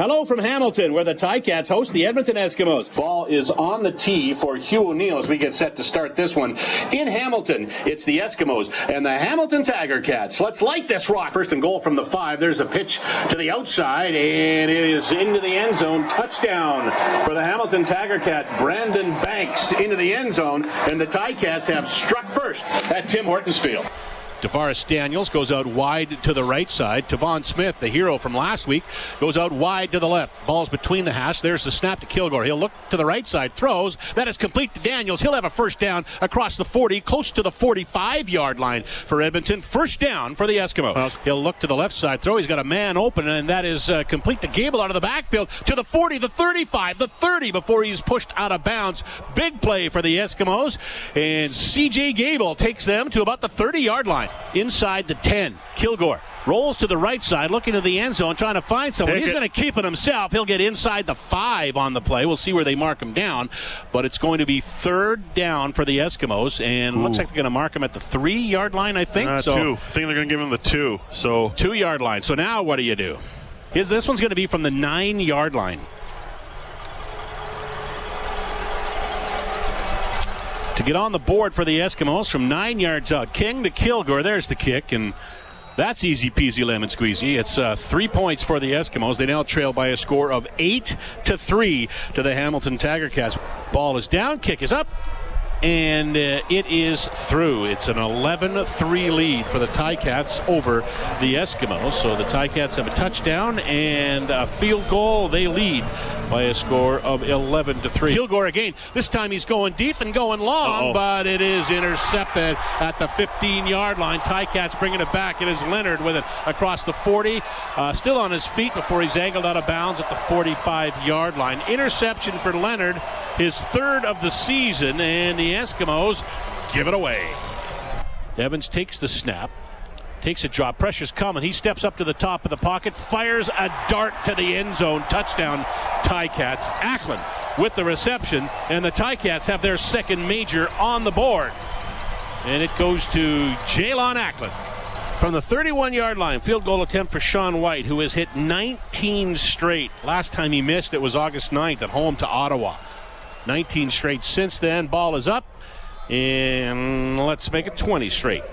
Hello from Hamilton, where the Ticats host the Edmonton Eskimos. Ball is on the tee for Hugh O'Neill as we get set to start this one. In Hamilton, it's the Eskimos and the Hamilton Tiger Cats. Let's light this rock. First and goal from the five. There's a pitch to the outside, and it is into the end zone. Touchdown for the Hamilton Tiger Cats. Brandon Banks into the end zone, and the Ticats have struck first at Tim Hortons Field. DaVaris Daniels goes out wide to the right side. Tevaun Smith, the hero from last week, goes out wide to the left. Ball's between the hash. There's the snap to Kilgore. He'll look to the right side, throws. That is complete to Daniels. He'll have a first down across the 40, close to the 45 yard line for Edmonton. First down for the Eskimos. He'll look to the left side, throw. He's got a man open, and that is uh, complete to Gable out of the backfield to the 40, the 35, the 30 before he's pushed out of bounds. Big play for the Eskimos, and CJ Gable takes them to about the 30 yard line inside the 10. Kilgore rolls to the right side, looking to the end zone, trying to find someone. He's going to keep it himself. He'll get inside the five on the play. We'll see where they mark him down, but it's going to be third down for the Eskimos, and looks like they're going to mark him at the three yard line. I think Uh, so. two. I think they're going to give him the two. So Two yard line. So now what do you do? Is this one's going to be from the nine yard line? To get on the board for the Eskimos from nine yards out, King to Kilgore. There's the kick, and that's easy peasy lemon squeezy. It's uh, three points for the Eskimos. They now trail by a score of eight to three to the Hamilton Tiger Cats. Ball is down, kick is up, and uh, it is through. It's an 11 3 lead for the Ticats over the Eskimos. So the Ticats have a touchdown and a field goal. They lead by a score of 11 to 3. Kilgore again. This time he's going deep and going long, Uh-oh. but it is intercepted at the 15 yard line. Ticats bringing it back. It is Leonard with it across the 40. Uh, still on his feet before he's angled out of bounds at the 45 yard line. Interception for Leonard, his third of the season, and the Eskimos give it away. Evans takes the snap, takes a drop. Pressure's coming. He steps up to the top of the pocket, fires a dart to the end zone. Touchdown, Ticats. Acklin with the reception, and the Ticats have their second major on the board. And it goes to Jaelon Acklin. From the 31 yard line, field goal attempt for Sean Whyte, who has hit 19 straight. Last time he missed, it was August 9th at home to Ottawa. 19 straight since then. Ball is up, and let's make it 20 straight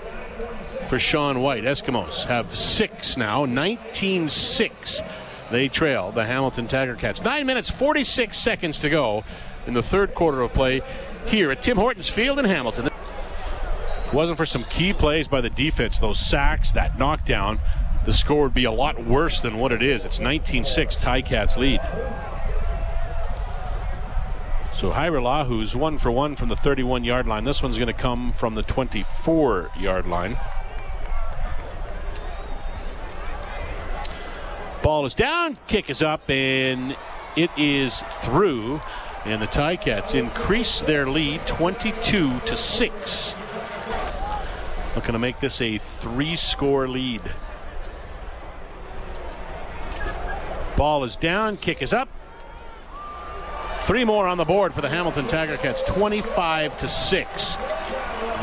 for Sean Whyte. Eskimos have six now, 19 6. They trail the Hamilton Tiger Cats. Nine minutes, 46 seconds to go in the third quarter of play here at Tim Hortons Field in Hamilton. If it wasn't for some key plays by the defense, those sacks, that knockdown, the score would be a lot worse than what it is. It's 19 6, Ticats lead. So Hyra who's one for one from the 31 yard line. This one's going to come from the 24 yard line. Ball is down, kick is up, and it is through. And the Ticats increase their lead 22 to 6. Looking to make this a three score lead. Ball is down, kick is up. Three more on the board for the Hamilton Tiger Cats, 25 to 6.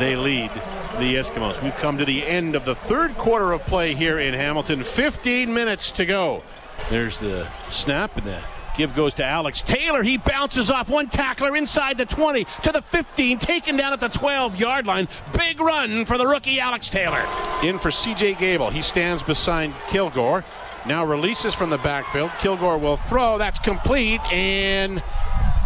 They lead the Eskimos. We've come to the end of the third quarter of play here in Hamilton. 15 minutes to go. There's the snap, and the give goes to Alex Taylor. He bounces off one tackler inside the 20 to the 15, taken down at the 12 yard line. Big run for the rookie Alex Taylor. In for CJ Gable. He stands beside Kilgore. Now releases from the backfield. Kilgore will throw. That's complete. And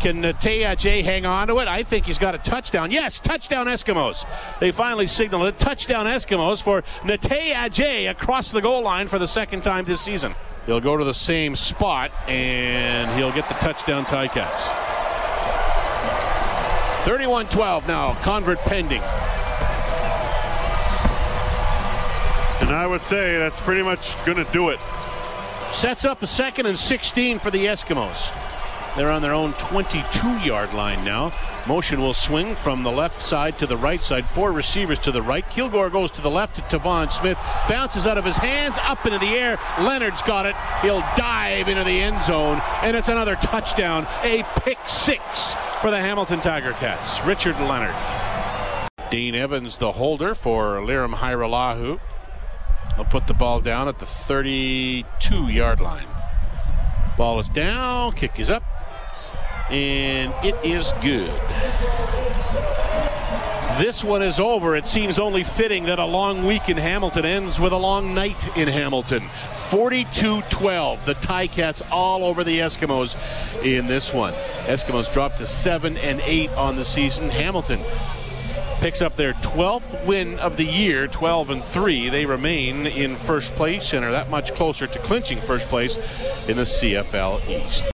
can uh, J hang on to it? I think he's got a touchdown. Yes, touchdown Eskimos. They finally signaled it. Touchdown Eskimos for Natey Adjei across the goal line for the second time this season. He'll go to the same spot and he'll get the touchdown Ticats. 31 12 now, convert pending. And I would say that's pretty much going to do it. Sets up a second and 16 for the Eskimos. They're on their own 22 yard line now. Motion will swing from the left side to the right side. Four receivers to the right. Kilgore goes to the left to Tevaun Smith. Bounces out of his hands, up into the air. Leonard's got it. He'll dive into the end zone, and it's another touchdown. A pick six for the Hamilton Tiger Cats. Richard Leonard. Dane Evans, the holder for Lirim Hajrullahu. He'll put the ball down at the 32 yard line. Ball is down, kick is up, and it is good. This one is over. It seems only fitting that a long week in Hamilton ends with a long night in Hamilton. 42 12. The Ticats all over the Eskimos in this one. Eskimos dropped to 7 and 8 on the season. Hamilton picks up their 12th win of the year, 12 and 3. They remain in first place and are that much closer to clinching first place in the CFL East.